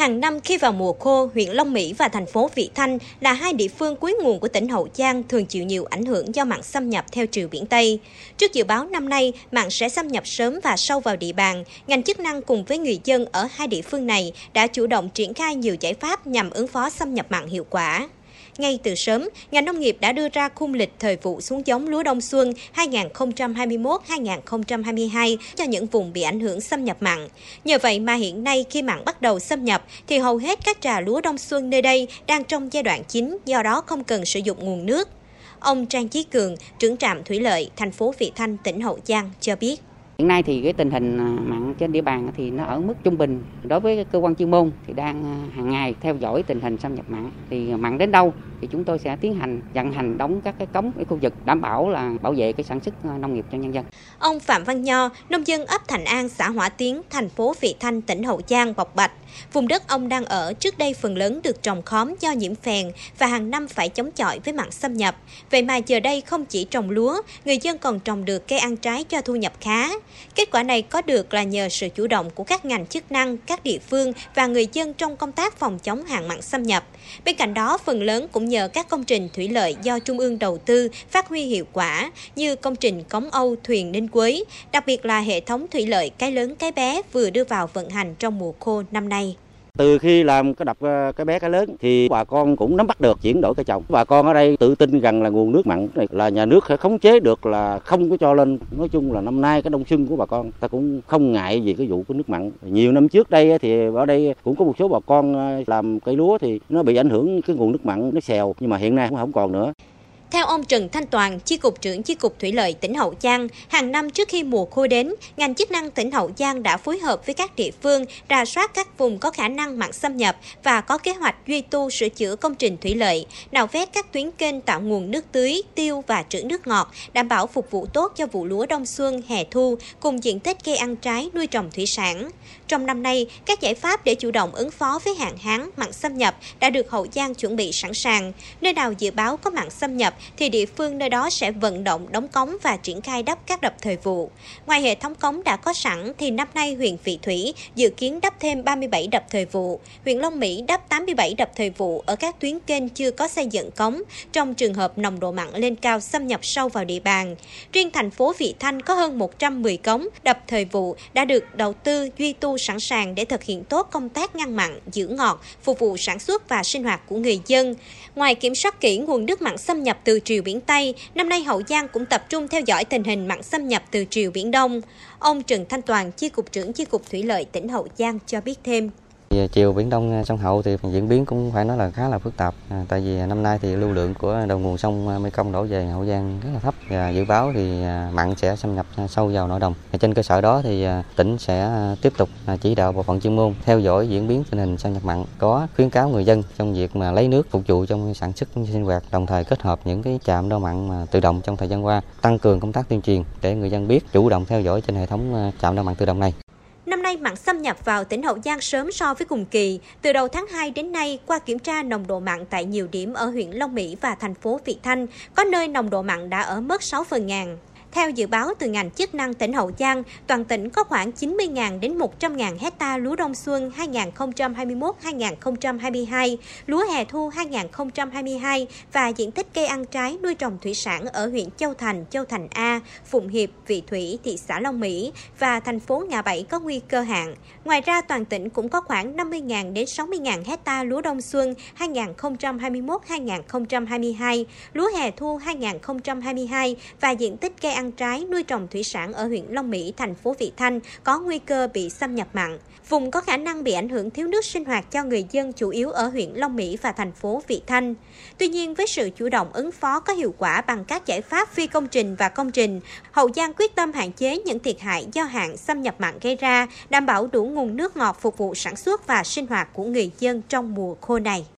Hàng năm khi vào mùa khô, huyện Long Mỹ và thành phố Vị Thanh là hai địa phương cuối nguồn của tỉnh Hậu Giang thường chịu nhiều ảnh hưởng do mặn xâm nhập theo chiều biển Tây. Trước dự báo năm nay, mặn sẽ xâm nhập sớm và sâu vào địa bàn, ngành chức năng cùng với người dân ở hai địa phương này đã chủ động triển khai nhiều giải pháp nhằm ứng phó xâm nhập mặn hiệu quả. Ngay từ sớm, ngành nông nghiệp đã đưa ra khung lịch thời vụ xuống giống lúa đông xuân 2021-2022 cho những vùng bị ảnh hưởng xâm nhập mặn. Nhờ vậy mà hiện nay khi mặn bắt đầu xâm nhập thì hầu hết các trà lúa đông xuân nơi đây đang trong giai đoạn chín, do đó không cần sử dụng nguồn nước. Ông Trang Chí Cường, trưởng trạm thủy lợi thành phố Vị Thanh, tỉnh Hậu Giang cho biết. Hiện nay thì cái tình hình à, mặn trên địa bàn thì nó ở mức trung bình. Đối với cơ quan chuyên môn thì đang à, hàng ngày theo dõi tình hình xâm nhập mặn. Thì mặn đến đâu thì chúng tôi sẽ tiến hành vận hành đóng các cái cống ở khu vực đảm bảo là bảo vệ cái sản xuất à, nông nghiệp cho nhân dân. Ông Phạm Văn Nho, nông dân ấp Thành An, xã Hỏa Tiến, thành phố Vị Thanh, tỉnh Hậu Giang bộc bạch, vùng đất ông đang ở trước đây phần lớn được trồng khóm do nhiễm phèn và hàng năm phải chống chọi với mặn xâm nhập. Vậy mà giờ đây không chỉ trồng lúa, người dân còn trồng được cây ăn trái cho thu nhập khá. Kết quả này có được là nhờ sự chủ động của các ngành chức năng, các địa phương và người dân trong công tác phòng chống hạn mặn xâm nhập. Bên cạnh đó, phần lớn cũng nhờ các công trình thủy lợi do Trung ương đầu tư phát huy hiệu quả như công trình Cống Âu, Thuyền Ninh Quế, đặc biệt là hệ thống thủy lợi cái lớn cái bé vừa đưa vào vận hành trong mùa khô năm nay. Từ khi làm cái đập ờ, cái bé, cái lớn thì bà con cũng nắm bắt được chuyển đổi cây trồng. Bà con ở đây tự tin rằng là nguồn nước mặn này là nhà nước sẽ khống chế được là không có cho lên. Nói chung là năm nay cái đông xuân của bà con, ta cũng không ngại gì cái vụ của nước mặn. Nhiều năm trước đây thì ở đây cũng có một số bà con ờ, làm cây lúa thì nó bị ảnh hưởng cái nguồn nước mặn nó xèo, nhưng mà hiện nay cũng không còn nữa. Theo ông Trần Thanh Toàn, Chi cục trưởng Chi cục Thủy lợi tỉnh Hậu Giang, hàng năm trước khi mùa khô đến, ngành chức năng tỉnh Hậu Giang đã phối hợp với các địa phương rà soát các vùng có khả năng mặn xâm nhập và có kế hoạch duy tu sửa chữa công trình thủy lợi, nạo vét các tuyến kênh tạo nguồn nước tưới, tiêu và trữ nước ngọt, đảm bảo phục vụ tốt cho vụ lúa đông xuân, hè thu cùng diện tích cây ăn trái nuôi trồng thủy sản. Trong năm nay, các giải pháp để chủ động ứng phó với hạn hán, mặn xâm nhập đã được Hậu Giang chuẩn bị sẵn sàng. Nơi nào dự báo có mặn xâm nhập thì địa phương nơi đó sẽ vận động đóng cống và triển khai đắp các đập thời vụ. Ngoài hệ thống cống đã có sẵn thì năm nay huyện Vị Thủy dự kiến đắp thêm 37 đập thời vụ, huyện Long Mỹ đắp 87 đập thời vụ ở các tuyến kênh chưa có xây dựng cống trong trường hợp nồng độ mặn lên cao xâm nhập sâu vào địa bàn. Riêng thành phố Vị Thanh có hơn 110 cống đập thời vụ đã được đầu tư duy tu sẵn sàng để thực hiện tốt công tác ngăn mặn, giữ ngọt, phục vụ sản xuất và sinh hoạt của người dân. Ngoài kiểm soát kỹ nguồn nước mặn xâm nhập từ từ triều biển Tây, năm nay Hậu Giang cũng tập trung theo dõi tình hình mặn xâm nhập từ triều biển Đông. Ông Trần Thanh Toàn, Chi cục trưởng Chi cục Thủy lợi tỉnh Hậu Giang cho biết thêm về Chiều biển Đông à, sông Hậu thì diễn biến cũng phải nói là khá là phức tạp. À, tại vì năm nay thì lưu lượng của đầu nguồn sông à, Mekong đổ về Hậu Giang rất là thấp và dự báo thì à, mặn sẽ xâm nhập sâu vào nội đồng. Trên cơ sở đó thì tỉnh sẽ tiếp tục chỉ đạo bộ phận chuyên môn theo dõi diễn biến tình hình xâm nhập mặn, có khuyến cáo người dân trong việc mà lấy nước phục vụ trong sản xuất sinh hoạt, đồng thời kết hợp những cái trạm đo mặn mà tự động trong thời gian qua, tăng cường công tác tuyên truyền để người dân biết chủ động theo dõi trên hệ thống trạm đo mặn tự động này. Năm nay mặn xâm nhập vào tỉnh Hậu Giang sớm so với cùng kỳ. Từ đầu tháng 2 đến nay, qua kiểm tra nồng độ mặn tại nhiều điểm ở huyện Long Mỹ và thành phố Vị Thanh, có nơi nồng độ mặn đã ở mức 6 phần ngàn. Theo dự báo từ ngành chức năng tỉnh Hậu Giang, toàn tỉnh có khoảng 90.000 đến 100.000 hecta lúa đông xuân 2021-2022, lúa hè thu 2022 và diện tích cây ăn trái nuôi trồng thủy sản ở huyện Châu Thành, Châu Thành A, Phụng Hiệp, Vị Thủy, thị xã Long Mỹ và thành phố Ngã Bảy có nguy cơ hạn. Ngoài ra, toàn tỉnh cũng có khoảng 50.000 đến 60.000 hecta lúa đông xuân 2021-2022, lúa hè thu 2022 và diện tích cây ăn trái nuôi trồng thủy sản ở huyện Long Mỹ, thành phố Vị Thanh có nguy cơ bị xâm nhập mặn. Vùng có khả năng bị ảnh hưởng thiếu nước sinh hoạt cho người dân chủ yếu ở huyện Long Mỹ và thành phố Vị Thanh. Tuy nhiên, với sự chủ động ứng phó có hiệu quả bằng các giải pháp phi công trình và công trình, Hậu Giang quyết tâm hạn chế những thiệt hại do hạn xâm nhập mặn gây ra, đảm bảo đủ nguồn nước ngọt phục vụ sản xuất và sinh hoạt của người dân trong mùa khô này.